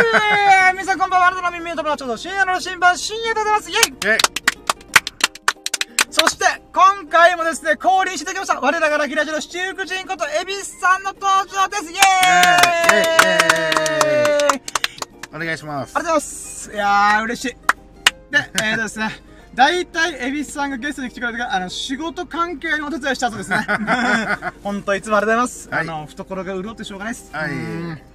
ー皆さんこんばんは、あなたの耳の友達の深夜の新版、深夜でございます。イェイえそして、今回もですね、降臨していただきました。我らがラキラジの七福神こと、エビスさんの登場です。イェーイお願いしますありがとうございます。いやー、嬉しい。で、えーとですね、大体、エビスさんがゲストに来てくれた時あの、仕事関係のお手伝いした後ですね。本当いつもありがとうございます。はいあの、懐が潤ってしょうがないです。はいうん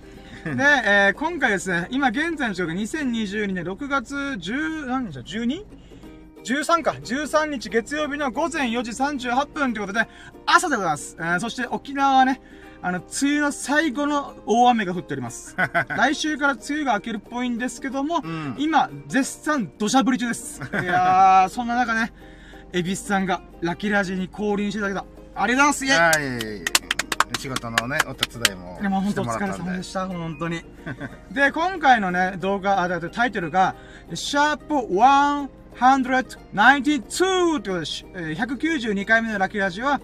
で、えー今回ですね、今現在の時刻2022年6月10、何日だ？12?13 か。13日月曜日の午前4時38分ということで、朝でございます。えーそして沖縄はね、あの、梅雨の最後の大雨が降っております。来週から梅雨が明けるっぽいんですけども、ん今、絶賛土砂降り中です。いやー、そんな中ね、エビスさんがラキラジに降臨していただけた。ありがとうございます。イェイはい仕事のねお手伝いもいやもう本当お疲れ様でした、本当に。で、今回のね、動画、あ、タイトルが、シャープ192ってことで、しえー192回目のラッキーラジオは、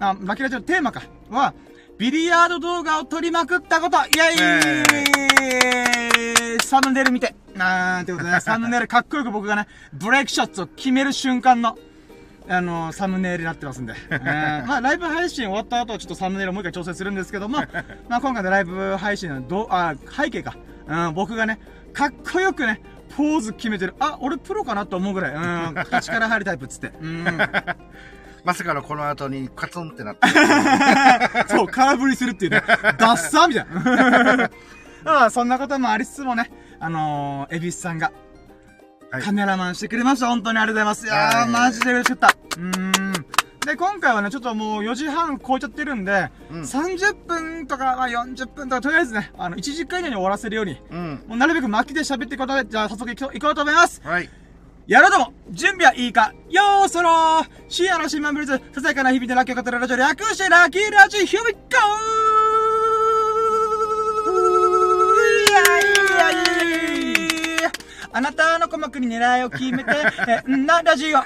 あ、ラッキーラジオのテーマか、は、ビリヤード動画を撮りまくったこと。イェイ！サムネイル見て。あー、ということでね、サムネイルかっこよく僕がね、ブレイクショットを決める瞬間の、あのサムネイルになってますんで。えーまあ、ライブ配信終わった後はちょっとサムネイルをもう一回調整するんですけども、まあ、今回のライブ配信のど、あ、背景か。うん、僕がね、かっこよくね、ポーズ決めてる。あ、俺プロかなと思うぐらい。うん、形から入るタイプっつって。うん。まさかのこの後にカツンってなってそう、空振りするっていうね。ダッサーみたいな。まあ、そんなこともありつつもね、あのー、エビスさんが、はいカメラマンしてくれました。本当にありがとうございます。いやー、はいマジで嬉しかった。うーん。で、今回はね、ちょっともう4時半超えちゃってるんで、うん30分とか、まあ、40分とか、とりあえずね、あの、1時間以内に終わらせるように、うんもうなるべく巻きで喋っていくことで、じゃあ早速行こうと思います。はいやろうとも準備はいいかよーそろー深夜の新聞ブリズ、ささやかな日々でラッキーを語るラジオ略してラッキーラジオ、ヒュービッコーいやいやいやあなたの鼓膜に狙いを決めて、え、んなラジオ、イェイ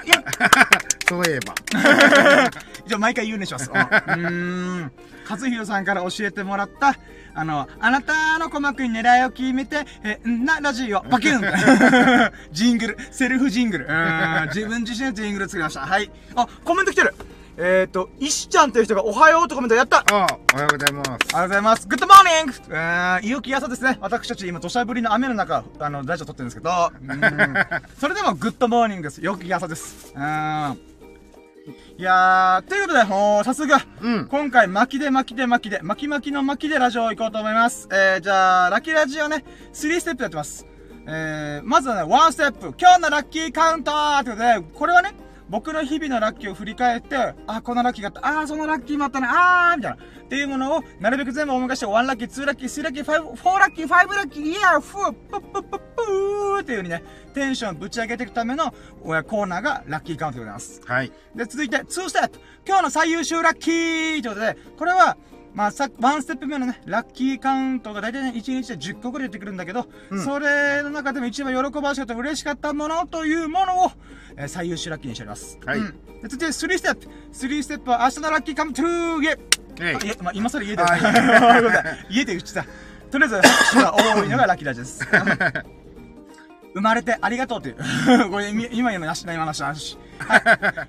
そういえば じゃあ毎回言うねします。うーん。和弘さんから教えてもらった、あの、あなたの鼓膜に狙いを決めて、え、んな、ラジオ、バキュン ジングル、セルフジングル。うーん、自分自身のジングル作りました。はい。あ、コメント来てるえっ、ー、と、石ちゃんという人がおはようとコメントやったありあおはようございますがとうございます。 Good morning うーん、いよき朝ですね。私たち今土砂降りの雨の中、あの、ラジオ撮ってるんですけど、うーん。それでも Good morning です。よき朝です。うーん。いやー、ということで、もう、早速、うん今回、巻きで巻きで巻きで、巻き巻きの巻きでラジオ行こうと思います。えー、じゃあ、ラッキーラジオね、3ステップやってます。えー、まずはね、1ステップ、今日のラッキーカウントということで、これはね、僕の日々のラッキーを振り返って、あ、このラッキーがあった、あー、そのラッキーもあったね、あー、みたいな。っていうものを、なるべく全部思い出して、1ラッキー、2ラッキー、3ラッキー、5、4ラッキー、5ラッキー、 Yeah、フー、プップップップーっていう風にね、テンションぶち上げていくための、コーナーがラッキーカウントでございます。はいで、続いて、2ステップ今日の最優秀ラッキーということで、これは、まあ、さ、1ステップ目のね、ラッキーカウントが大体ね、1日で10個ぐらい出てくるんだけど、うんそれの中でも一番喜ばしかった、嬉しかったものというものを、えー最優秀ラッキーにしております。はいうんで、続いて、3ステップ !3 ステップは明日のラッキーカムトゥーイェイえいあいえ、まあ、今更家で、あい 家で言ってた。とりあえず、拍手が多いのがラッキーラジです。生まれてありがとうという。これ、み今言うのなしな、今のしなし。はい。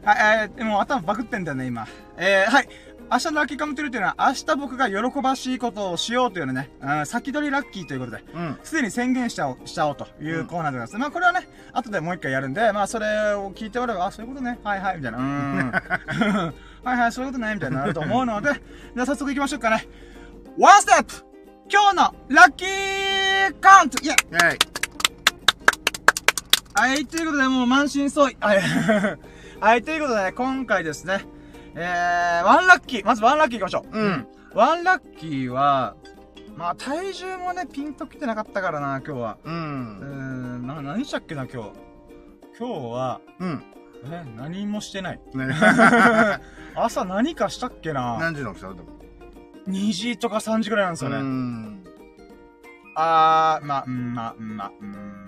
はい、えー、でも頭バグってんだよね、今。えー、はい。明日のラッキーカムトゥルーというのは、明日僕が喜ばしいことをしようというのね、うん、先取りラッキーということで、うんすでに宣言しちゃおう、しちゃおうというコーナーでございます。まあ、これはね、後でもう一回やるんで、まあ、それを聞いてもらえば、あ、そういうことね。はいはい、みたいな。うーん。はいはい、そういうことね、みたいになると思うので、じゃあ早速行きましょうかね。ワンステップ今日のラッキーカウントイェイはいはい、ということで、もう満身創痍。はい。はい、ということでね、今回ですね、えー、ワンラッキー、まずワンラッキー行きましょう。うん。ワンラッキーは、まあ、体重もね、ピンときてなかったからな、今日は。ううーんん、な、何したっけな、今日。今日は、うんえ、何もしてない。ね 朝何かしたっけな何時の起きたでも ?2 時とか3時ぐらいなんですようね。んあー、まん、まん、まあ、うん。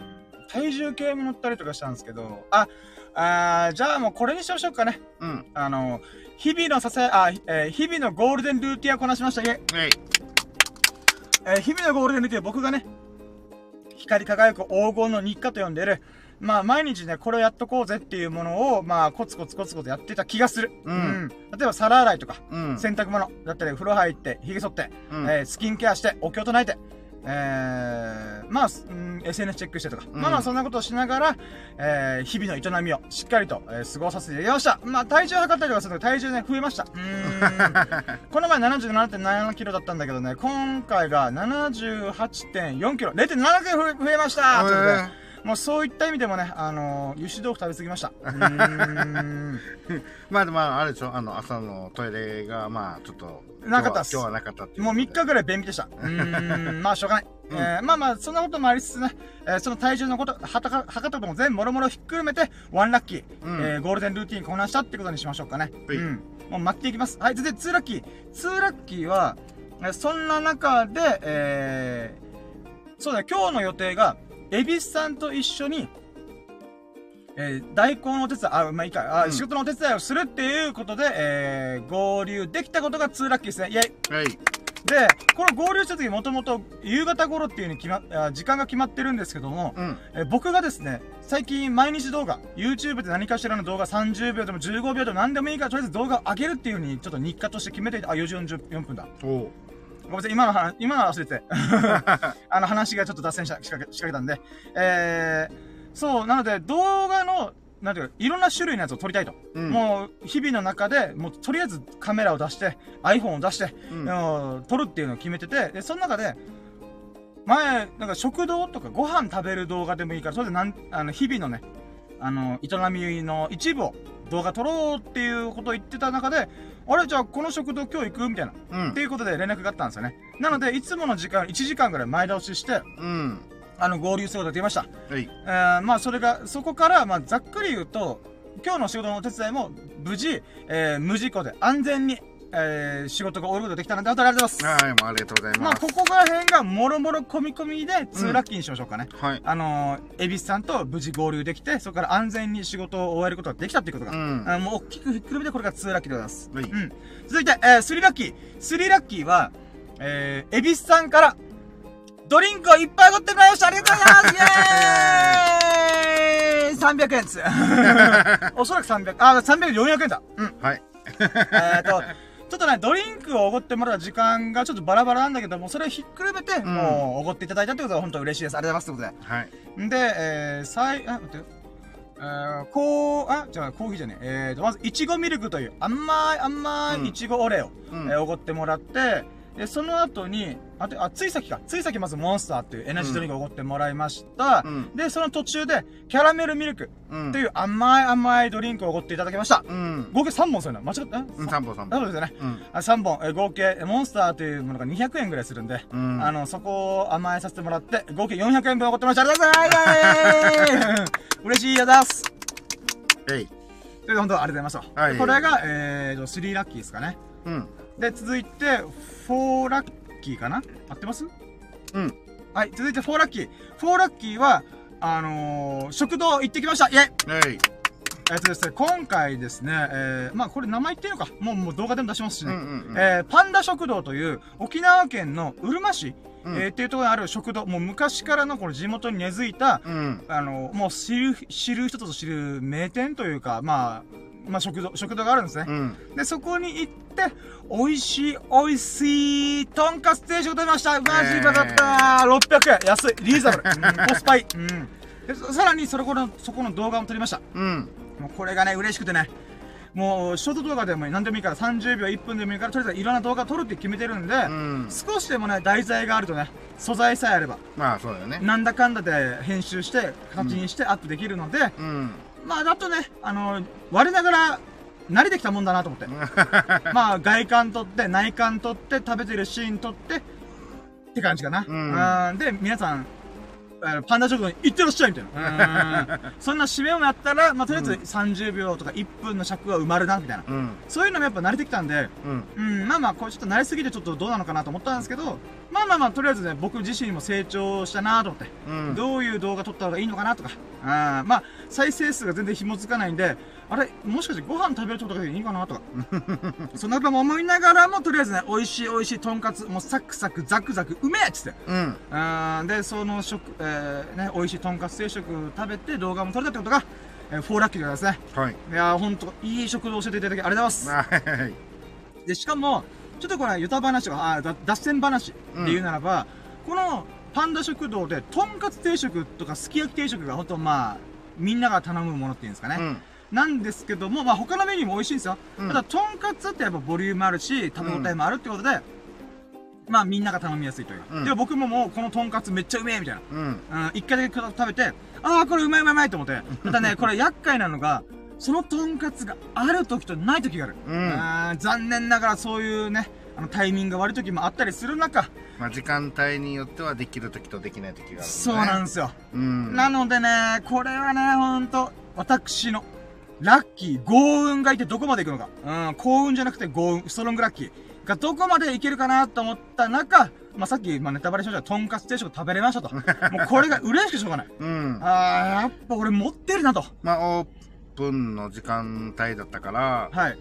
体重計も乗ったりとかしたんですけど、あ、あーじゃあもうこれにしましょうかね。うんあの、日々のさせ、あ、えー日々のゴールデンルーティンをこなしました。いえ、ー日々のゴールデンルーティンは僕がね、光り輝く黄金の日課と呼んでる、まあ、毎日ね、これをやっとこうぜっていうものを、まあ、コツコツコツコツやってた気がする。うん例えば、皿洗いとか、うん。洗濯物だったり、風呂入って、髭剃って、うんえースキンケアして、お経唱えて、えー、まあ、すうん、SNS チェックしてとか、うん。まあまあそんなことをしながら、えー、日々の営みをしっかりと、えー過ごさせていただきました。まあ、体重測ったりとかすると体重ね、増えました。この前77.7キロだったんだけどね、今回が78.4キロ、0.7キロ増えました。ということで、もうそういった意味でもね、あのー、油脂豆腐食べ過ぎました。まあでも、あれでしょあの、朝のトイレが、まあ、ちょっと。なかったっす今日はなかったっもうことで。3日ぐらい便秘でした。うーん、まあしょうがない。うんえーまあまあ、そんなこともありつつね、えーその体重のこと、はたか、測ったことも全部もろもろひっくるめて、ワンラッキー、うんえーゴールデンルーティンこなしたってことにしましょうかね。はいうん。もう待っていきます。はい、続いて2ラッキー。2ラッキーは、えーそんな中で、えー、そうだね、今日の予定が、エビスさんと一緒に、えー、代行のお手伝い、あ、まあいいか、あ、うん仕事のお手伝いをするっていうことで、えー、合流できたことが2ラッキーですね。イェイはい。で、この合流した時もともと夕方頃っていう風に決ま、あ時間が決まってるんですけども、うん。え僕がですね、最近毎日動画、YouTube で何かしらの動画30秒でも15秒でも何でもいいからとりあえず動画を上げるっていう風にちょっと日課として決めていて、あ、4時44分だ。ごめんなさい、今の話、今のは忘れてて。あの話がちょっと脱線した、仕掛け、仕掛けたんで。えー、そう、なので動画の、なんていうか、いろんな種類のやつを撮りたいと。うん。もう、日々の中で、もうとりあえずカメラを出して、iPhone を出して、うん撮るっていうのを決めてて、で、その中で、前、なんか食堂とかご飯食べる動画でもいいから、それでなん、あの、日々のね、あの、営みの一部を動画撮ろうっていうことを言ってた中で、あれじゃあこの食堂今日行く？みたいな。うんって。いうことで連絡があったんですよね。なので、いつもの時間、1時間ぐらい前倒しして、うん。あの、合流することができました。はい。えー、まあ、それが、そこから、まあ、ざっくり言うと、今日の仕事のお手伝いも、無事、えー、無事故で安全に、えー、仕事が終わることができたので、本当にありがとうございます。はい、もうありがとうございまあ。ここら辺が、もろもろ込み込みで、ツーラッキーにしましょうかね。はい。あのー、エビスさんと無事合流できて、そこから安全に仕事を終えることができたっていうことが、うん。あのもう大きくひっくるめてこれがツーラッキーでございます。はいうん。続いて、えー、スリラッキー。スリラッキーは、えー、エビスさんから、ドリンクをいっぱいおごってもらいましたありがとうございますイェーイ !300 円っす。おそらく300、あ、300、400円だ。うん。はい。えーっと、ちょっとね、ドリンクをおごってもらう時間がちょっとバラバラなんだけども、それをひっくるめて、んもうおごっていただいたってことが本当に嬉しいです。ありがとうございます。ってことで。はい。んで、えー、さい、あ、待ってよ。えー、こう、あ、じゃあ、コーヒーじゃねえ。えーと、まず、いちごミルクという甘い甘うんいいちごオレオ、うんえーおごってもらって、で、その後に、あ、てあ、つい先か。つい先まずモンスターっていうエナジードリンクをおごってもらいました。うん。で、その途中で、キャラメルミルクうん。っていう甘い甘いドリンクをおごっていただきました。うん。合計3本そういうの？間違った？うん、三本三本。そうですよね。うん。あ3本、えー合計、モンスターというものが200円ぐらいするんで、うん。あの、そこを甘えさせてもらって、合計400円分おごってました。ありがとうございます嬉しいやだすえい。ということで、本当ありがとうございました。はいこれが、えーと、3ラッキーですかね。うん。で、続いて、4ラッキーかな？合ってます？うん。はい、続いて4ラッキー。4ラッキーは、あのー、食堂行ってきましたイェイえい。えっとですね、今回ですね、えー、まあこれ名前言っていいのかもう、もう動画でも出しますしね。うんうんうん。えー、パンダ食堂という、沖縄県のうるま市、うんえーっていうところにある食堂、もう昔からのこの地元に根付いた、うん。あの、もう知る、知る人ぞ知る名店というか、まあ、まあ食堂、食堂があるんですね。うん。で、そこに行って、美味しい、美味しい、とんかつ定食食べましたマジうまかった、600円安いリーズナブル、うん、コスパいい、うん。さらにそれこの、そこの動画も撮りました。うん。もうこれがね、嬉しくてね。もう、ショート動画でも何でもいいから、30秒、1分でもいいから、とりあえずいろんな動画撮るって決めてるんで、うん。少しでもね、題材があるとね、素材さえあれば、まあ、そうだよね。なんだかんだで編集して、形にしてアップできるので、うん。まあ、だとね、あの、我ながら、慣れてきたもんだなと思って。まあ、外観撮って、内観撮って、食べてるシーン撮って、って感じかな。うんうんで、皆さん、パンダ食堂に行ってらっしゃいみたいな。うんそんな締めをやったら、まあ、とりあえずうん30秒とか1分の尺が埋まるな、みたいな。うん。そういうのもやっぱ慣れてきたんで、うん。うん、まあまあ、これちょっと慣れすぎてちょっとどうなのかなと思ったんですけど、ままあまあまあ、とりあえずね、僕自身も成長したなと思って、うん。どういう動画撮った方がいいのかなとか、あーまあ、再生数が全然紐つかないんで、あれ、もしかしてご飯食べるとこでいいかなとか、そんなことも思いながらも、とりあえずね、美味しい美味しいとんかつ、もうサクサク、ザクザク、うめえっつって、うん。あーで、その食、えー、ね、美味しいとんかつ定食食べて動画も撮れたってことが、えー、フォーラッキーでございますね。はい。いやー、ほんと、いい食堂教えていただきありがとうございます。はい。で、しかも、ちょっとこれ、ヨタ話とか、あ脱線話で言うならば、このパンダ食堂で、とんかつ定食とかすき焼き定食が本当まあ、みんなが頼むものっていうんですかね。うん。なんですけども、まあ他のメニューも美味しいんですよ。うんただ、とんかつってやっぱボリュームあるし、食べ応えもあるってことで、まあみんなが頼みやすいという。うんで、僕ももうこのとんかつめっちゃうめえみたいな。うん。うん、一回だけ食べて、ああ、これうまいうまいうまいと思って。ただね、これ厄介なのが、そのとんかつがある時とない時がある。うん残念ながらそういうね、あのタイミングが悪い時もあったりする中、まあ、時間帯によってはできる時とできない時がある、ね。そうなんですよ。うん。なのでね、これはね、ほんと、私の、ラッキー、幸運がいてどこまで行くのか。うん、幸運じゃなくて幸運、ストロングラッキーがどこまでいけるかなと思った中、まあ、さっき、まあ、ネタバレしましたが、とんかつ定食食べれましたと。もうこれが嬉しくてしょうがない。うん。あー、やっぱ俺持ってるなと。まあ、オープンの時間帯だったから、はい。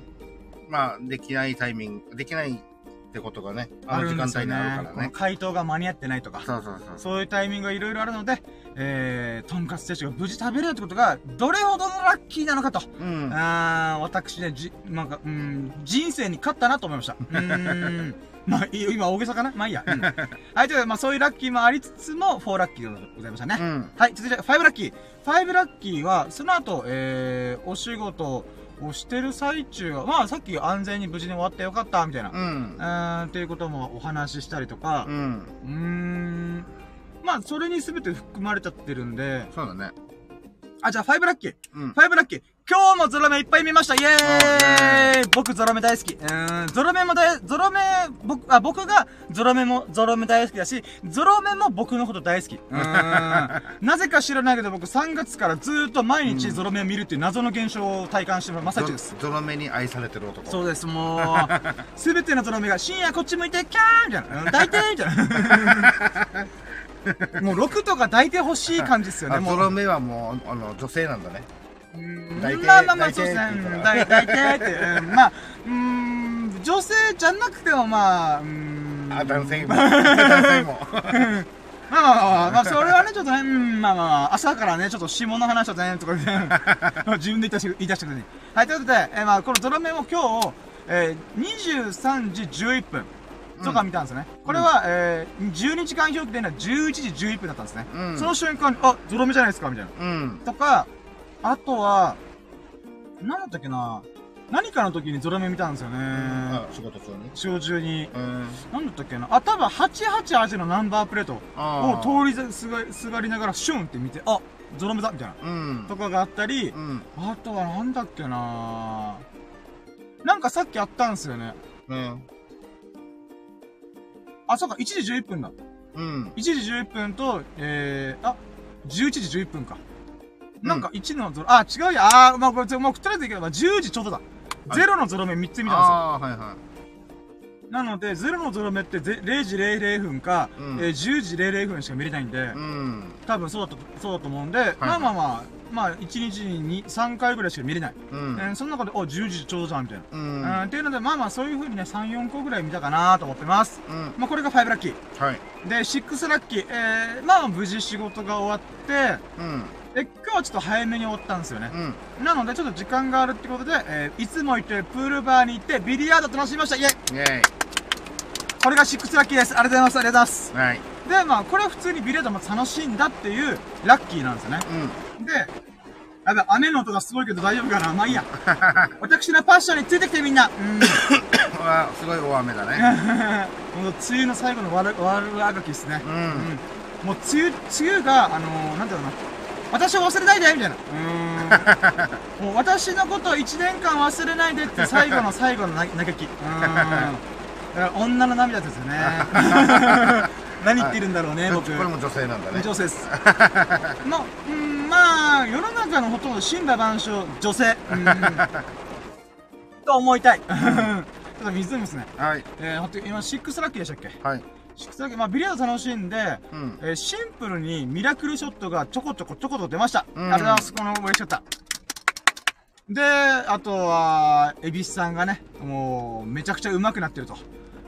まあ、できないタイミング、できないってことがね、あの時間帯にあるからね。回答が間に合ってないとか。そうそうそう。そういうタイミングがいろいろあるので、えー、とんかつ定食が無事食べれるってことが、どれほどのラッキーなのかと。うん。あー、私ね、じ、なんか、うん、人生に勝ったなと思いました。うーん。まあ、い今大げさかな？まあいいや。うん、はい、ということで、まあそういうラッキーもありつつも、4ラッキーでございましたね。うん。はい、続いて、5ラッキー。5ラッキーは、その後、えー、お仕事をしてる最中は、まあさっき安全に無事に終わってよかった、みたいな。うんう。ーん、っていうこともお話ししたりとかう、ん。うーん、まあそれに全て含まれちゃってるんで、そうだね。あ、じゃあ5ラッキー。うん。5ラッキー。今日もゾロ目いっぱい見ましたイエあーイ僕ゾロ目大好き。うーん、ゾロ目も大、ゾロ目、僕、あ、僕がゾロ目も、ゾロ目大好きだし、ゾロ目も僕のこと大好き。うーん。なぜか知らないけど僕3月からずーっと毎日ゾロ目を見るっていう謎の現象を体感してる真っ最中です。ゾロ目に愛されてる男。そうです、もう、すべてのゾロ目が、深夜こっち向いて、キャーみたいな。うん抱いてみたいな。もう6とか抱いてほしい感じですよね、あ、もう。ゾロ目はもう、あの、女性なんだね。まあまあまあ、そうですね。って言うから抱い抱いてって。うんまあ、うーん、女性じゃなくてもまあ、うーん。あ、男性も。男性も。まあまあまあ、まあ、それはね、ちょっとね、うん、まあまあまあ、朝からね、ちょっと下の話をね、とかで、自分で言い出して、言い出してくれね。はい、ということで、えーまあ、このドラメも今日、えー、23時11分とか見たんですね。これは、えー、12時間表記でのは11時11分だったんですね。うんその瞬間に、あ、ゾロ目じゃないですか、みたいな。うん。とか、あとは、なんだったっけな何かの時にゾロ目見たんですよね。あ、仕事中に。仕事中に。うん。なんだったっけなあ、多分888のナンバープレートを通りすがすがりながらシュンって見て、あ、ゾロ目だみたいな。うん。とかがあったりう、ん。あとはなんだっけななんかさっきあったんですよね。うん。あ、そうか、1時11分だ。うん。1時11分と、えー、あ、11時11分か。なんか1のゾロ、あ、違うや、あー、まあ、これ、もう、とりあえずいいけど、まあ、10時ちょうどだ。ゼロのゾロ目3つ見たんですよ。ああー、はいはなので、ゼロのゾロ目ってぜ0時00分か、うんえー10時00分しか見れないんで、い。うん。多分そうだと、そうだと思うんで、まあまあまあ、まあ、1日に2 3回ぐらいしか見れない。うんえ。ーその中で、お、10時ちょうどじゃん、みたいな。ううんん。っていうので、まあまあ、そういう風にね、3、4個ぐらい見たかなと思ってます。うん。まあ、これが5ラッキー。はい。で、6ラッキー。えー、まあ、無事仕事が終わって、うん。え、今日はちょっと早めに終わったんですよね。うん。なので、ちょっと時間があるってことで、えー、いつも行ってるプールバーに行って、ビリヤード楽しみましたイェイイェイ。これが6ラッキーです。ありがとうございます。ありがとうございます。はい。で、まあ、これは普通にビリヤードも楽しいんだっていうラッキーなんですよね。うん。で、やべ、雨の音がすごいけど大丈夫かなまあいいや。私のパッションについてきてみんな。うん。わすごい大雨だね。もう梅雨の最後の悪、悪あがきですね。うん。うん。もう梅雨、梅雨が、あのー、なんていうのかな。私を忘れないでみたいな。うーん。もう私のことを1年間忘れないでって最後の最後のな嘆き。女の涙ですよね。何言ってるんだろうね、僕。これも女性なんだね。女性です。まあ、うん、まあ、世の中のほとんど神羅万象、女性。うん。と思いたい。ちょっと水飲みますね。はい。えー、ほんと今、6ラッキーでしたっけ？はい。宿泊、まあ、ビリヤード楽しんで、うん。えーシンプルにミラクルショットがちょこちょこちょこちょこ出ました。うんありがとうございます。この嬉しかった。で、あとは、エビスさんがね、もう、めちゃくちゃ上手くなってると。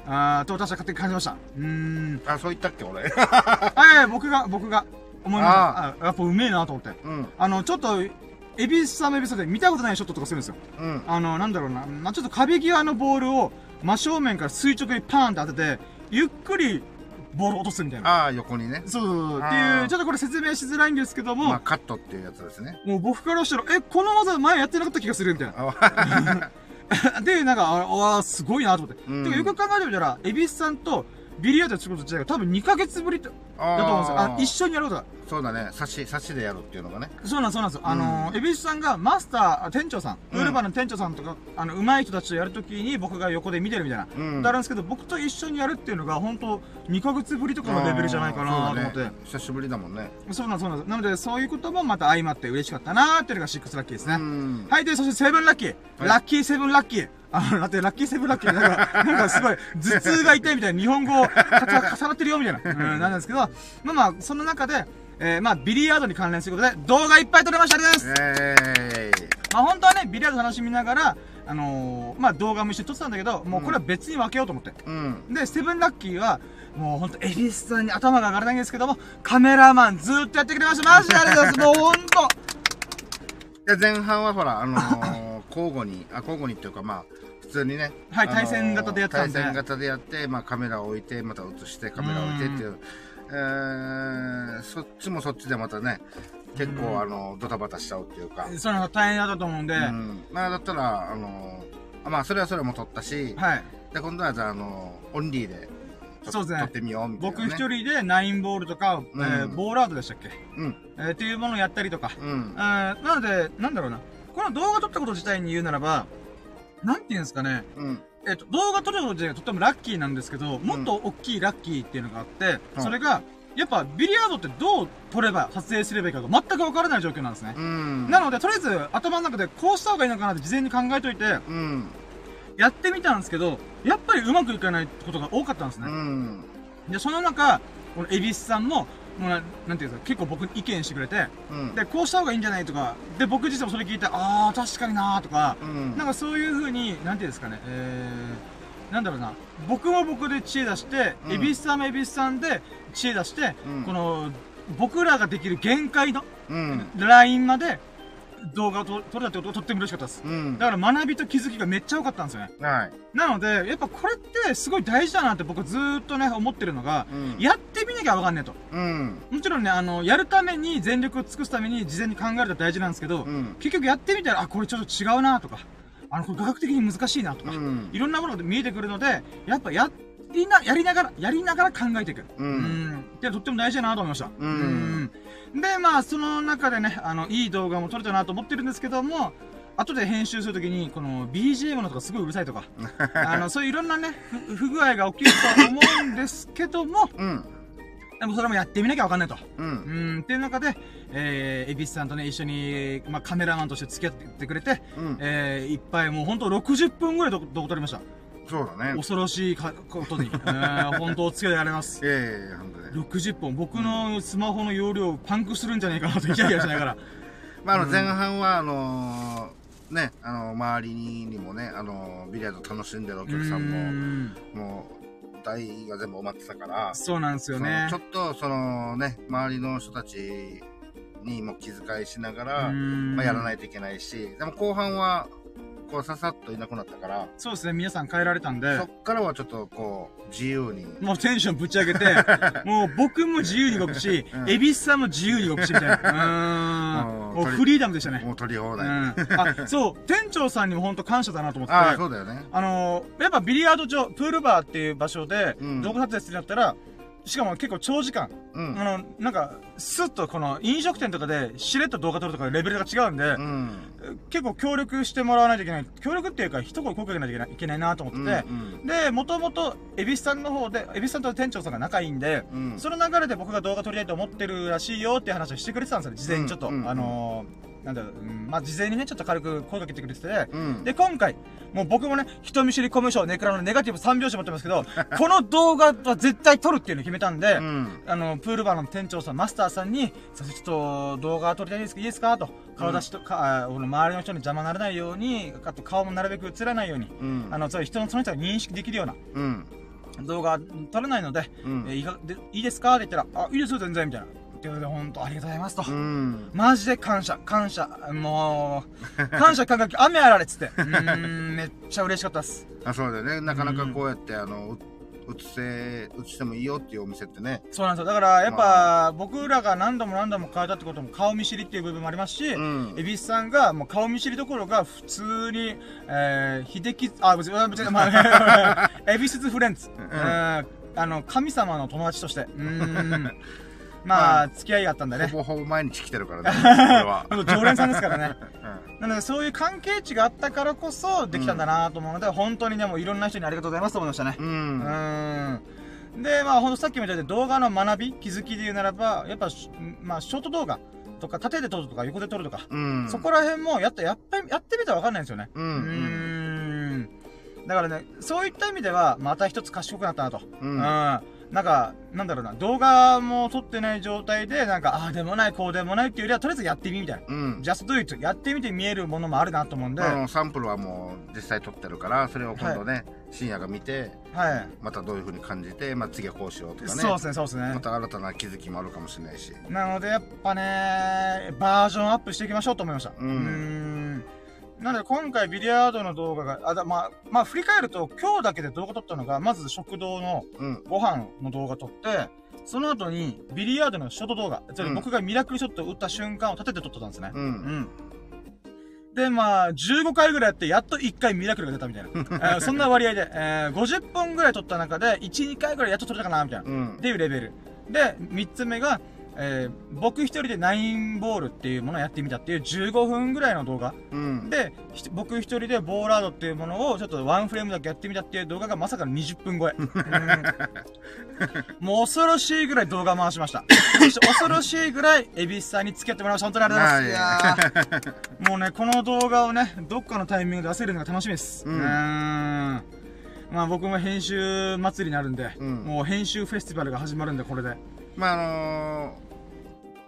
あーと、私は勝手に感じました。うーん。あ、そう言ったっけ、俺。あ、いや僕が、僕が、思いました。あやっぱうめえなと思って。うん。あの、ちょっと、エビスさんもエビスさんで見たことないショットとかするんですよ。うん。あの、なんだろうな、まあ、ちょっと壁際のボールを真正面から垂直にパーンって当てて、ゆっくりボールを落とすみたいな。ああ、横にね。そうそう。っていう、ちょっとこれ説明しづらいんですけども、まあ、カットっていうやつですね。もう僕からしたら、え、この技前やってなかった気がするみたいな。あ で、なんか、ああ、すごいなと思って。うんてかよく考えてみたら、エビスさんとビリヤードやってること自体が多分2ヶ月ぶりだとあ思うんですよ。あー一緒にやることが。そうだね。差し、差しでやるっていうのがね。そうなんです、そうなんですよ。あのうー、エビスさんがマスター、あ店長さん、うんウルバの店長さんとか、あの、上手い人たちとやるときに僕が横で見てるみたいな。うんであるんですけど、僕と一緒にやるっていうのが、本当2ヶ月ぶりとかのレベルじゃないかなと思って。ね久しぶりだもんね。そうなんです、そうなんです。なので、そういうこともまた相まって嬉しかったなーっていうのがシックスラッキーですね。うん。はい、で、そしてセブンラッキー。はいラッキーセブンラッキー。あの、だってラッキーセブンラッキーなんか、なんかすごい、頭痛が痛いみたいな日本語か重なってるよみたいな、うん、なんですけど、まあまあ、その中で、えー、まあ、ビリヤードに関連することで、動画いっぱい撮れましたありがとうございますえまあ本当はね、ビリヤード楽しみながら、あのー、まあ動画も一緒に撮ってたんだけど、もうこれは別に分けようと思って。ー。うん。で、セブンラッキーは、もうほんと、エビスさんに頭が上がらないんですけども、カメラマンずーっとやってくれました。マジでありがとうございます。もうほんと。いや、前半はほら、あのー、交互に、あ、交互にっていうか、まあ、普通にね。はいあのー対戦型でやってたんで対戦型でやって、まあ、カメラを置いて、また映して、カメラを置いてっていう。えー、そっちもそっちでまたね、結うん構、あの、ドタバタしちゃうっていうか。その大変だったと思うんで、うん。まあ、だったら、あのまあ、それはそれも撮ったし、はい。で、今度はじゃあ、あのー、オンリーで、そうですね撮ってみよう、みたいな、僕ね。一人でナインボールとか、えーうんボールアウトでしたっけ？うん。えーっていうものをやったりとか。うんえ。ーなので、なんだろうな。この動画撮ったこと自体に言うならば、なんて言うんですかね。うん。えっ、と、動画撮ること自体がとってもラッキーなんですけど、もっと大きいラッキーっていうのがあって、うんそれが、やっぱビリヤードってどう撮れば、撮影すればいいかが全くわからない状況なんですね。うん。なので、とりあえず頭の中でこうした方がいいのかなって事前に考えといて、うん。やってみたんですけど、やっぱりうまくいかないことが多かったんですね。うん。で、その中、このエビスさんも、もうななんていうんですか、結構僕に意見してくれて、うん。で、こうした方がいいんじゃないとか、で、僕自身もそれ聞いて、あー、確かになーとか、うん。なんかそういう風に、なんていうんですかね、えー、なんだろうな、僕も僕で知恵出して、うんエビスさんもエビスさんで知恵出して、うんこの、僕らができる限界のうん。ラインまで動画を撮撮れたってことがとっても嬉しかったです。うん。だから学びと気づきがめっちゃ多かったんですよね。はい。なので、やっぱこれってすごい大事だなって僕はずーっとね、思ってるのが、うん。やってみなきゃわかんねえと。うん。もちろんね、あの、やるために全力を尽くすために事前に考えると大事なんですけど、うん。結局やってみたら、あ、これちょっと違うなとか、あの、これ科学的に難しいなとか、うん。いろんなものが見えてくるので、やっぱやりな、やりながら、やりながら考えていく。う。うんん。ってとっても大事だなと思いました。うんうん。で、まあ、その中でね、あの、いい動画も撮れたなと思ってるんですけども、後で編集するときに、この BGM のとかすごいうるさいとか、あの、そういういろんなね、不不具合が起きると思うんですけども、うん。でもそれもやってみなきゃわかんないと。う。うんん、っていう中で、えー、エビスさんとね、一緒に、まあ、カメラマンとして付き合ってくれて、うん。えー、いっぱいもうほんと60分ぐらい動画撮りました。そうだね。恐ろしいかことに、えー、本当お付き合いあります。ええ、ほんとね。60本、僕のスマホの容量パンクするんじゃないかなと、しながら。まあ、あの、うん前半は、あのー、ね、あの、周りにもね、あの、ビリヤード楽しんでるお客さんも、んもう、台が全部埋まってたから、そうなんですよね。ちょっと、そのね、周りの人たちにも気遣いしながら、うんまあ、やらないといけないし、でも後半は、こう、ささっといなくなったから、そうですね、皆さん変えられたんでそ、っからはちょっと、こう、自由に。もうテンションぶち上げて、もう僕も自由に動くしう、んエビスさんも自由に動くし、みたいな。うーん。うんもうフリーダムでしたね。もう取り放題。うん。あ、そう、店長さんにも本当感謝だなと思って。ああ、そうだよね。あのー、やっぱビリヤード場、プールバーっていう場所でうん動画撮影するんだったら、しかも結構長時間、うん。あの、なんか、スッとこの飲食店とかでしれっと動画撮るとかレベルが違うんで、うん。結構協力してもらわないといけない。協力っていうか、一声声かけないといけないいけないなと思ってて、うんで、もともと、エビスさんの方で、エビスさんと店長さんが仲いいんで、うん。その流れで僕が動画撮りたいと思ってるらしいよっていう話をしてくれてたんですよね、事前にちょっと、うんうんあのーなんだろう、うんまあ、事前にね、ちょっと軽く声かけてくれてて、うん。で、今回、もう僕もね、人見知りコミュ障、ネクラのネガティブ3拍子持ってますけど、この動画は絶対撮るっていうのを決めたんで、うん。あの、プールバーの店長さん、マスターさんに、さちょっと動画撮りたいですかいいですか？と。顔出しと、か、あこの周りの人に邪魔にならないように、あと顔もなるべく映らないように、うん。あの、そういう人のその人が認識できるようなうん。動画撮れないので、うんえーいいかでいいですか？って言ったら、あ、いいですよ、全然、みたいな。ってことで、本当ありがとうございますと。うん。マジで感謝、感謝、もう、感謝感激、雨あられっつって。うーん、めっちゃ嬉しかったっす。あ、そうだよね。なかなかこうやって、あの、う映せ、映してもいいよっていうお店ってね。そうなんですよ。だから、やっぱ、僕らが何度も何度も変えたってことも顔見知りっていう部分もありますし、うん。恵比寿さんが、もう顔見知りどころが、普通に、えー、秀樹、あ、別に、別に、まあ、恵比寿フレンズ。うん、あの、神様の友達として。うーん。まあ、付き合いがあったんだね。ほぼほぼ毎日来てるからね。これは。常連さんですからね。うんなので、そういう関係値があったからこそ、できたんだなと思うので、本当にね、もういろんな人にありがとうございますと思いましたね。う。うんーん。で、まあ、ほんとさっきも言ったように動画の学び、気づきで言うならば、やっぱし、まあ、ショート動画とか、縦で撮るとか、横で撮るとか、うん。そこら辺も、やった、やっぱり、やってみたらわかんないんですよね。う。うーうん。ん。だからね、そういった意味では、また一つ賢くなったなと。う。うんん。なんか、なんだろうな、動画も撮ってない状態で、なんか、ああでもない、こうでもないっていうよりは、とりあえずやってみみたいな。うん。just do it. やってみて見えるものもあるなと思うんで、あはのサンプルはもう実際撮ってるからそれを今度ね、深夜が見てい。またどういう風に感じて、まあ、次はこうしようとかねそうですね、そうですねま。た新たな気づきもあるかもしれないしなので、やっぱね、バージョンアップしていきましょうと思いました。うんん。なので、今回ビリヤードの動画が、あ、だまあ、まあ、振り返ると、今日だけで動画撮ったのが、まず食堂のうんご飯の動画撮って、その後に、ビリヤードのショート動画、つまりうん僕がミラクルショットを打った瞬間を立てて撮ってたんですね。ううんん。で、まあ、15回ぐらいやって、やっと1回ミラクルが出たみたいな。えーそんな割合で、えー50本ぐらい撮った中で、1、2回ぐらいやっと撮れたかな、みたいな。うんっていうレベル。で、3つ目が、えー僕一人でナインボールっていうものをやってみたっていう15分ぐらいの動画。うんで、ひ僕一人でボーラードっていうものをちょっとワンフレームだけやってみたっていう動画がまさかの20分超え。うんもう恐ろしいぐらい動画回しました。恐ろしいぐらいエビスさんに付き合ってもらいました。本当にありがとうございます。いやーもうね、この動画をね、どっかのタイミングで出せるのが楽しみです。うんまあ僕も編集祭りになるんで、うんもう編集フェスティバルが始まるんで、これで。まああのー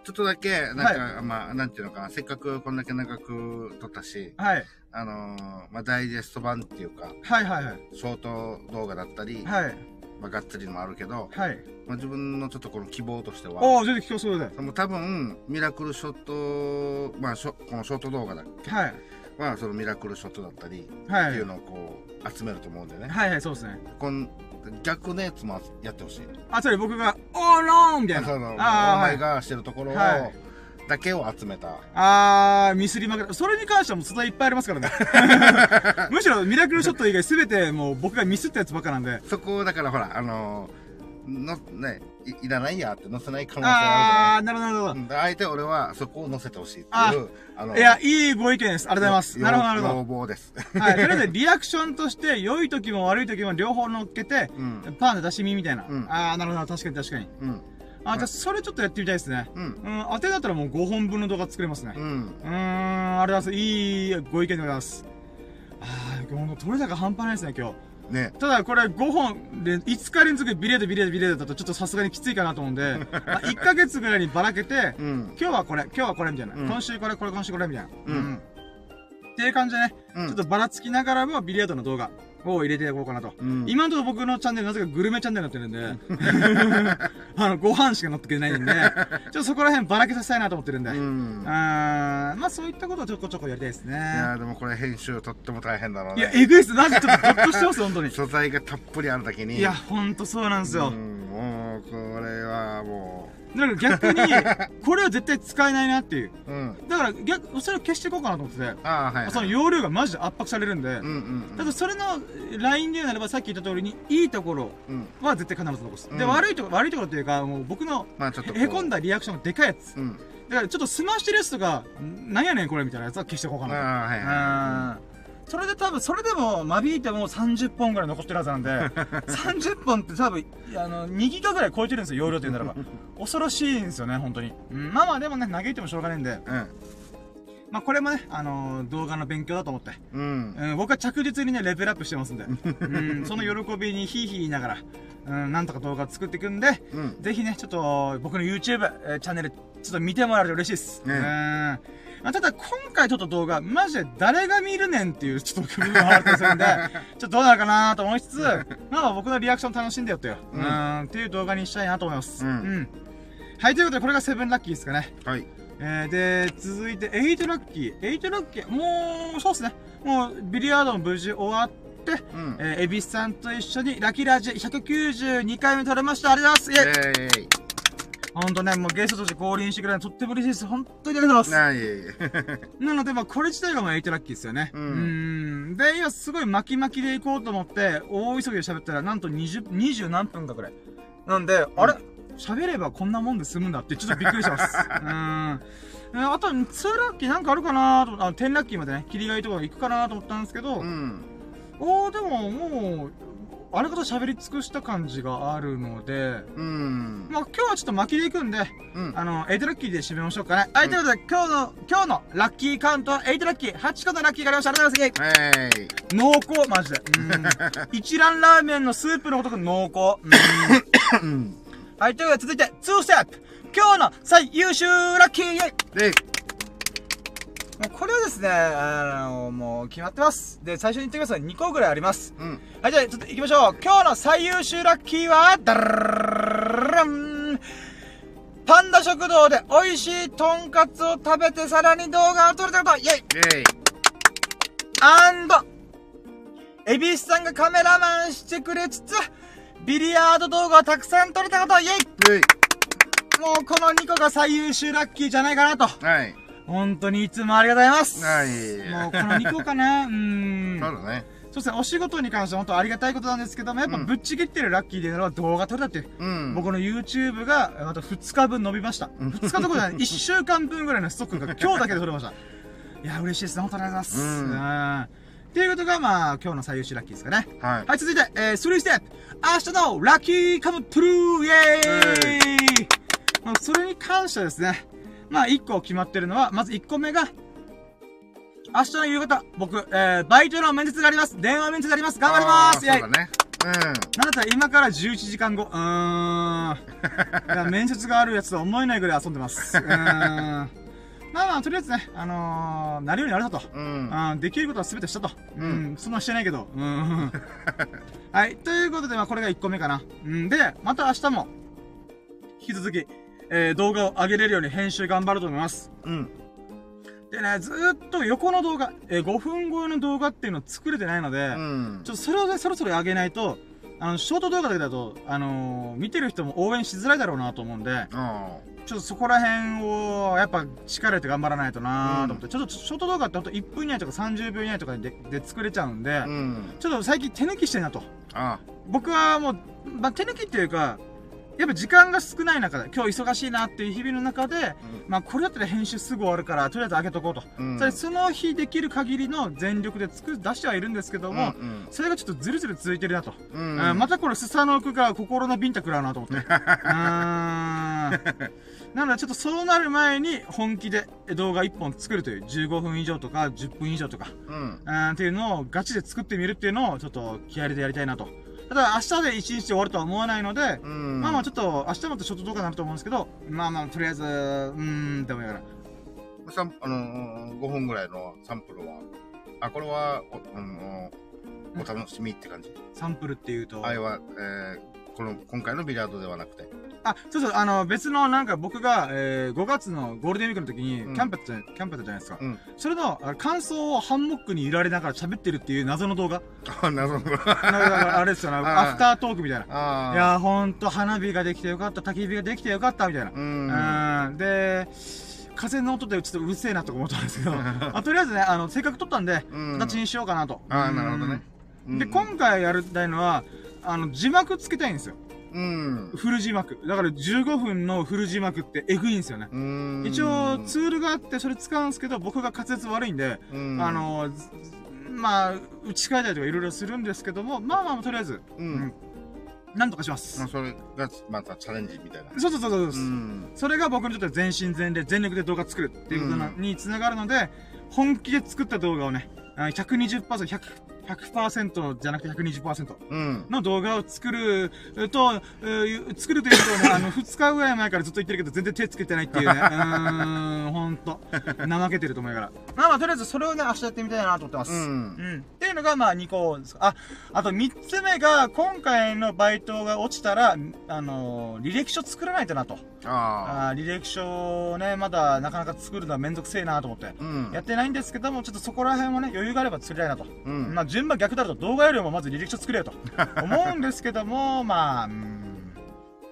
ちょっとだけなんか、まあなんていうのかなせっかくこんだけ長く撮ったしはい。あのーまあダイジェスト版っていうかはいはいはい。ショート動画だったり、はい。まあ、がっつりのもあるけど、はい。まあ、自分のちょっとこの希望としてはおー、出てきたそうで。もう多分ミラクルショットまあショこのショート動画だっけはい。はそのミラクルショットだったりはい。っていうのをこう集めると思うんでね、はいはい、そうですね。こん逆のやつもやってほしいあ、それ僕が、オーローみたいな。お。前がしてるところを、はいだけを集めたあー、ミスりまくる。それに関してはもう素材いっぱいありますからね。むしろミラクルショット以外すべてもう僕がミスったやつばっかなんで。そこをだからほらあののねいいらないやって載せない可能性がああー、なるほどなるほるじゃない、うん、あえて俺はそこを載せてほしいってあいうあのど。いや、いいご意見です。ありがとうございます。なるほどなるほ要ど。望ですはい。とりあえずリアクションとして、良い時も悪い時も両方乗っけて、うんパーンで出し身みたいな。うんあー、なるほど。確かに確かに。うんあ、じゃあそれちょっとやってみたいですね。うんうん、当てだったらもう5本分の動画作れますね。うんうーん、ありがとうございます。いいご意見でございます。あー、ほんと、取れ高半端ないですね、今日。ね。ただ、これ5本で、5日連続ビレードビレードビレードだとちょっとさすがにきついかなと思うんで、まあ、1ヶ月ぐらいにばらけて、うん。今日はこれ、今日はこれみたいな。うん。今週これ、これ、今週これみたいな。うん。っていう感じでね、うん。ちょっとばらつきながらもビリヤードの動画を入れていこうかなと。うん今のところ僕のチャンネルなぜかグルメチャンネルになってるんで、あの、ご飯しか載ってくれないんで、ちょっとそこら辺ばらけさせたいなと思ってるんで、ううんんまあそういったことをちょこちょこやりたいですね。いやーでもこれ編集とっても大変だろういや、ねえぐいっす。マジちょっとゾッとしてます、本当に。素材がたっぷりあるだけにいや、ほんとそうなんですよ。うんもうこれはもだから逆に、これは絶対使えないなっていう。ううん。だから逆、それを消していこうかなと思ってて、はい、はい、その容量がマジで圧迫されるんで、うんうんただそれのラインでならばさっき言った通りに、いいところうん。は絶対必ず残す。で、うん。悪いところ、悪いところっていうか、もう僕のまあちょっとへこんだリアクションがでかいやつ。うん。だからちょっと済ましてるやつとか、んなんやねんこれみたいなやつは消していこうかなと。ああはいはうんそれで多分、それでも、間引いても30本ぐらい残ってるはずなんで、30本って多分、あの、2ギガぐらい超えてるんですよ、容量って言うならば。恐ろしいんですよね、本当に。うん、まあまあ、でもね、嘆いてもしょうがないんで、いうんまあ、これもね、あのー動画の勉強だと思って、うん。うん、僕は着実にね、レベルアップしてますんで、うん、その喜びにヒーヒー言いながら、うん、なんとか動画作っていくんで、うん。ぜひね、ちょっと、僕の YouTube、えーチャンネル、ちょっと見てもらえると嬉しいです。ねうん。まあ、ただ、今回撮った動画、マジで誰が見るねんっていう、ちょっと部分があるとするんで、ちょっとどうなるかなと思いつつ、まあ僕のリアクション楽しんでよってよ。ううんん、っていう動画にしたいなと思います。うんはい、ということで、これがセブンラッキーですかね。はい。えー、で、続いて、8ラッキー。8ラッキー、もう、そうっすね。もう、ビリヤードも無事終わって、うん。えー、エビスさんと一緒にラッキーラジ192回目撮れました。ありがとうございます。イェイえい。ほんとね、もうゲストとして降臨してくれるのとっても嬉しいです。本当にありがとうございま。す。なので、まあ、これ自体がもう8ラッキーですよね。うん。で、今すごい巻き巻きで行こうと思って、大急ぎで喋ったら、なんと20、20何分かくらい。なんで、あれ？喋ればこんなもんで済むんだって、ちょっとびっくりします。うーん。えあと、2ラッキーなんかあるかなと思って、あ、10ラッキーまでね、切りがいいところ行くかなと思ったんですけど、うん。おー、でももう、あれ方喋り尽くした感じがあるので、うん。まあ今日はちょっと巻きで行くんで、うん。あの、8ラッキーで締めましょうかね。はい、ということで、今日の、今日のラッキーカウントは8ラッキー、8個のラッキーがありました。ありがとうございます。イェイえい。濃厚、マジで。うん。一蘭ラーメンのスープのごとく濃厚。うん。うん。はい、ということで、続いて、2ステップ今日の最優秀ラッキーイェイこれはですね、あの、もう決まってます。で、最初に言ってください。2個ぐらいあります。うん。はい、じゃあ、ちょっと行きましょう。今日の最優秀ラッキーは、ダランパンダ食堂で美味しいとんかつを食べてさらに動画を撮れたことイェイえい。アンドエビスさんがカメラマンしてくれつつ、ビリヤード動画をたくさん撮れたことイェイえい。もうこの2個が最優秀ラッキーじゃないかなと。はい。本当にいつもありがとうございます。はい。もうこの2個かなうーん。そうだね。そうですね、お仕事に関しては本当ありがたいことなんですけども、やっぱうんぶっちぎってるラッキーでいうのは動画撮れたっていう。うん。僕の YouTube がまた2日分伸びました。うん2日どころじゃない、1週間分ぐらいのストックが今日だけで取れました。いや、嬉しいですね。本当にありがとうございます。うんうんっていうことが、まあ、今日の最優秀ラッキーですかね。はい。はい、続いて、えー、3ステップ明日のラッキーカムプルーイェーイまあ、それに関してはですね、まあ、1個決まってるのは、まず1個目が、明日の夕方、僕、えー、バイトの面接があります。電話面接があります。頑張りますイェイそうだね。なんだったら今から11時間後、うーん。いや、面接があるやつとは思えないぐらい遊んでます。うーん。まあまあ、とりあえずね、あのー、なるようになれたと。うん。うん。できることは全てしたと。ううんん、そんなしてないけど。うん。はい、ということで、まあこれが1個目かな。うん、で、また明日も、引き続き、えー、動画を上げれるように編集頑張ると思います。うん。でね、ずーっと横の動画、えー、5分超えの動画っていうのを作れてないので、うんちょっとそれをね、そろそろ上げないと、あの、ショート動画だけだと、あのー見てる人も応援しづらいだろうなと思うんで、あちょっとそこら辺を、やっぱ力入れて頑張らないとなーと思って、ちょっとショート動画ってほんと1分以内とか30秒以内とかでで作れちゃうんで、あ。うん。ちょっと最近手抜きしてんなと。あ僕はもう、まあ、手抜きっていうか、やっぱ時間が少ない中で、今日忙しいなっていう日々の中で、まあこれだったら編集すぐ終わるから、とりあえず上げとこうと。うん。それその日できる限りの全力で作る、出してはいるんですけども、うんそれがちょっとずるずる続いてるなと。うん。あーまたこれ、スサノオクが心のビンタ食らうなと思って。うーん。なので、ちょっとそうなる前に、本気で動画1本作るという、15分以上とか、10分以上とか、うん。っていうのをガチで作ってみるっていうのを、ちょっと気合い入れてやりたいなと。ただ、明日で1日終わるとは思わないので、うん。まあまあちょっと、明日またショート動画になると思うんですけど、まあまあ、とりあえず、うーん、って思いながら。あのー、5分ぐらいのサンプルは、あ、これは、お,、うん、お楽しみって感じ？サンプルっていうと、あれは、えー、この、今回のビリヤードではなくて。あ、そうそう、あの、別のなんか僕が、えー、5月のゴールデンウィークの時に、うんキャンプやったじゃキャンプやったじゃないですか。うん。それの、あ感想をハンモックにいられながら喋ってるっていう謎の動画。あ、謎の。なんかあれですよね、アフタートークみたいな。いやー、ほんと、花火ができてよかった、焚き火ができてよかった、みたいな。う。うんん。で、風の音でちょっとうるせえなとか思ったんですけど、あとりあえずね、あの、せっかく撮ったんで、うん形にしようかなと。ああ、なるほどね。うん。で、今回やりたいのは、あの、字幕つけたいんですよ。うん。フル字幕。だから15分のフル字幕ってエグいんですよね。うん。一応ツールがあってそれ使うんですけど僕が滑舌悪いんで、うん、あ、のずまあ打ち替えたりとかいろいろするんですけどもまあまあとりあえず、ううんん。なんとかします。まあ、それがまたチャレンジみたいな。そうそうそうそうです。うん。それが僕にとって全身全霊、全力で動画作るっていうことにつながるので、本気で作った動画をね、あ120%、100、100%じゃなくて120%うん。の動画を作ると、えー作るということをね、あの、2日ぐらい前からずっと言ってるけど、全然手つけてないっていうね。うーん、ほんと。怠けてると思いながら。まあまあ、とりあえずそれをね、明日やってみたいなと思ってます。うんうん。っていうのが、まあ、2個です。あ、あと3つ目が、今回のバイトが落ちたら、あのー履歴書作らないとなと。ああ。履歴書をね、まだなかなか作るのはめんどくせえなと思って。うん。やってないんですけども、ちょっとそこら辺もね、余裕があれば作りたいなと。うん。まあ、順番逆だと動画よりもまず履歴書作れよと 思うんですけども、まあ、うーん。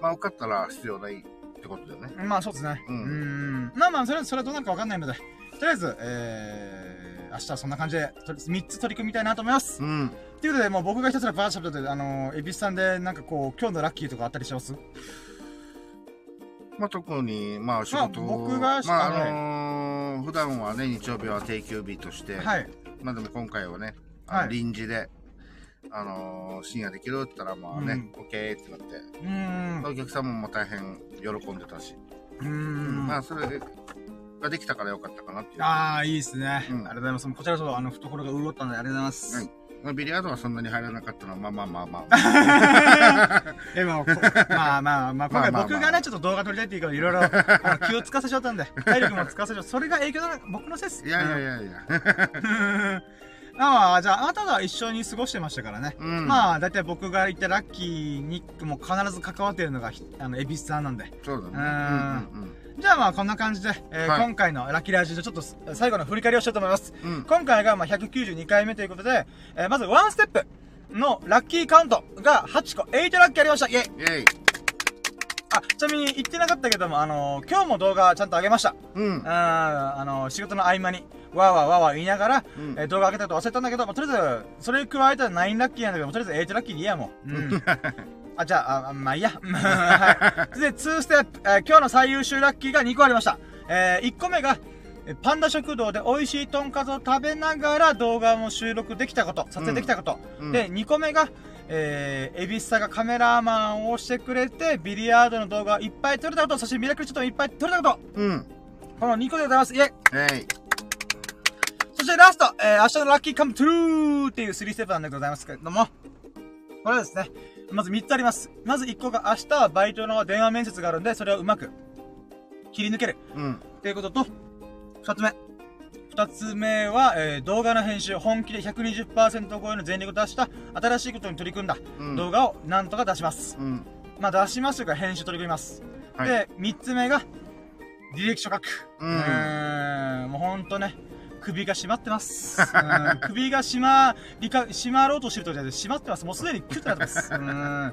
まあ、受かったら必要ないってことだよね。まあ、そうですね。ううんん。まあまあ、それは、それはどうなるかわかんないので、とりあえず、えー、明日はそんな感じで、とり3つ取り組みたいなと思います。うん。ということで、もう僕がひたすらバーシャブって、あのー、エビスさんで、なんかこう、今日のラッキーとかあったりします？まあ、特に、まあ、仕事を、まあ僕がまあ、あはいのー普段はね、日曜日は定休日として、はい。まあでも今回はね、はい臨時で、あのー深夜できるって言ったら、まあね、オッケーってなって、うーん。お客様も大変喜んでたし、うーん。まあ、それができたからよかったかなっていう。ああ、いいですね。うんありがとうございます。こちらこそ、あの、懐が潤ったので、ありがとうございます。はいまあビリヤードはそんなに入らなかったのは、まあまあまあまあ。え、まあ、こまあまあまあ、今回まあまあまあ僕がね、ちょっと動画撮りたいっていうから、いろいろ、気を使わせちゃったんで、体力も使わせちゃった。それが影響だな、僕のせいっす。いやいやいやいや。うん。ああ、じゃあ、あなたが一緒に過ごしてましたからね。うん。まあ、だいたい僕が言ったラッキーにも必ず関わっているのが、ひあの、エビスさんなんで。そうだね。うんうんうんじゃあまあ、こんな感じで、えーはい今回のラッキーラジオ、ちょっと最後の振り返りをしたいと思います。うん。うん。今回がまあ192回目ということで、えーまずワンステップのラッキーカウントが8個、8ラッキーありました。イェイイェイ。あ、ちなみに言ってなかったけども、あのー今日も動画ちゃんと上げました。うん。あーあのー仕事の合間に、わーわーわーわー言いながら、うんえー動画上げたこと忘れたんだけど、まあ、とりあえず、それ加えたら9ラッキーなんだけど、とりあえず8ラッキーでいいやもう。うん。あ、じゃあ、あまあいいや。はい。で、2ステップ、えー今日の最優秀ラッキーが2個ありました。えー、1個目が、えーパンダ食堂で美味しいとんかつを食べながら動画も収録できたこと、撮影できたこと。うんで、2個目が、えー、エビスサがカメラマンをしてくれて、ビリヤードの動画をいっぱい撮れたこと、そしてミラクルチョットをいっぱい撮れたこと。うん。この2個でございます。イェイえい。そしてラスト、えー、明日のラッキーカムトゥルーっていう3ステップなんでございますけれども、これはですね、まず3つあります。まず1個が明日はバイトの電話面接があるんで、それをうまく切り抜けるうん。っていうことと、2つ目。2つ目は、えー、動画の編集、本気で120%超えの全力を出した新しいことに取り組んだうん動画をなんとか出します。うん。まあ出しますというか編集取り組みます。はいで、3つ目が、履歴書書く。ううんーん、もうほんとね、首が締まってます。うん首が締まりか、締まろうとしてるとじゃなくて、締まってます。もうすでにキュッとなってます。うん。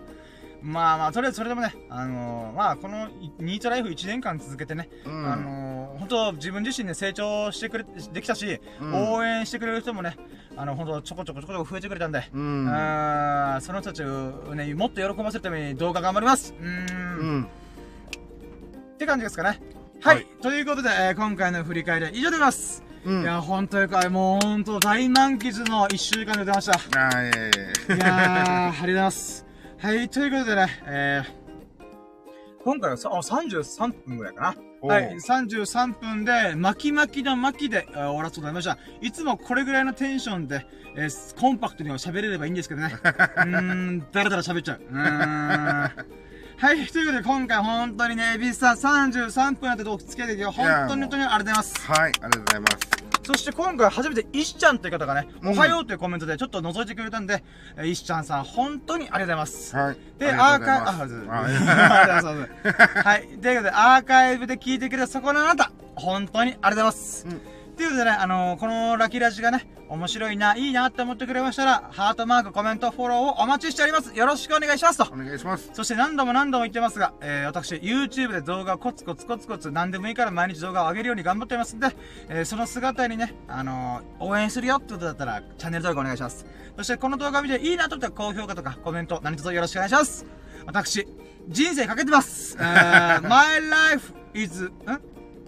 まあまあ、とりあえずそれでもね、あのー、まあ、このいニートライフ1年間続けてね、うん。あのー、本当自分自身で成長してくれ、できたし、うん応援してくれる人もね、あの、本当ちょこちょこちょこちょこ増えてくれたんで、うん。あーその人たちをね、もっと喜ばせるために動画頑張ります。うーんうん。って感じですかね。はい。はいということで、えー今回の振り返りは以上でございます。うん。いや、本当にかい、もう本当大満喫の1週間でございました。いやー、ありがとうございます。はい、ということでね、えー、今回はさあ33分ぐらいかな。はい、33分で、巻き巻きの巻きで、えー終わらせてもらいました。いつもこれぐらいのテンションで、えーコンパクトには喋れればいいんですけどね。うーん、だらだら喋っちゃう。うーん。はい、ということで今回本当にね、エビスさん33分やってどう付き合ってきて、本当に本当にありがとうございます。はい、ありがとうございます。そして今回初めて石ちゃんという方がね、うんおはようというコメントでちょっと覗いてくれたんで、えー石ちゃんさん本当にありがとうございます。はい。で、あアーカイブ、あ、りがとうございますそうあそうそうそうはい。ということで、アーカイブで聞いてくれたそこのあなた、本当にありがとうございます。うんということでね、あのーこのラキラジがね、面白いな、いいなって思ってくれましたら、ハートマーク、コメント、フォローをお待ちしております。よろしくお願いしますとお。願いします。そして何度も何度も言ってますが、えー、私、YouTube で動画をコツコツコツコツ何でもいいから毎日動画を上げるように頑張ってますんで、えー、その姿にね、あのー応援するよってことだったら、チャンネル登録お願いします。そしてこの動画を見ていいなと思ったら高評価とかコメント、何卒よろしくお願いします。私、人生かけてます。えー、my life is, ん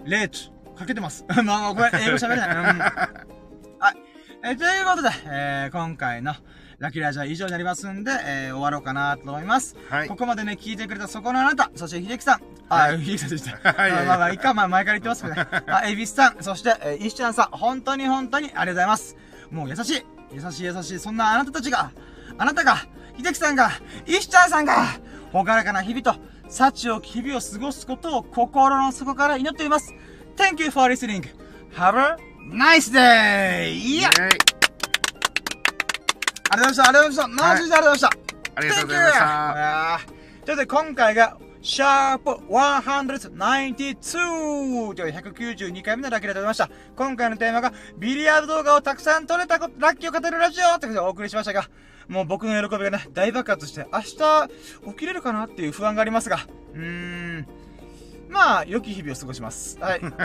？late. かけてます。まあまあ、これ英語喋れない。うんはい。えーということで、えー今回のラッキーラジオは以上になりますんで、えー、終わろうかなと思います。はいここまでね、聞いてくれたそこのあなた、そして秀樹さん、あ、はい秀樹さんでした。はいまあまあまあ、いいか、まあ前から言ってますけどね。あ、エビスさん、そして、えー、石ちゃんさん、本当に本当にありがとうございます。もう優しい、優しい優しい、そんなあなたたちが、あなたが、秀樹さんが、石ちゃんさんが、ほがらかな日々と、幸を日々を過ごすことを心の底から祈っています。Thank you for listening. Have a nice day! いやありがとうございました、ありがとうございました。マジでありがとうございました。ありがとうございました。ということで、今回が、シャープ192という192回目のラッキーでございました。今回のテーマが、ビリヤード動画をたくさん撮れたこと、ラッキーを語るラジオということでお送りしましたが、もう僕の喜びがね、大爆発して、明日、起きれるかなっていう不安がありますが、うーん、まあ、良き日々を過ごします。はい。というこ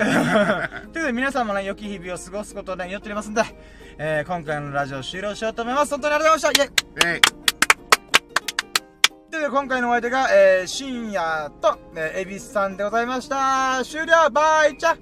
とで、皆さんもね、良き日々を過ごすことをね、祈っておりますんで、えー、今回のラジオを終了しようと思います。本当にありがとうございましたイェイイェイということで、今回のお相手が、えー、深夜と、えー、恵比寿さんでございました。終了バイチャ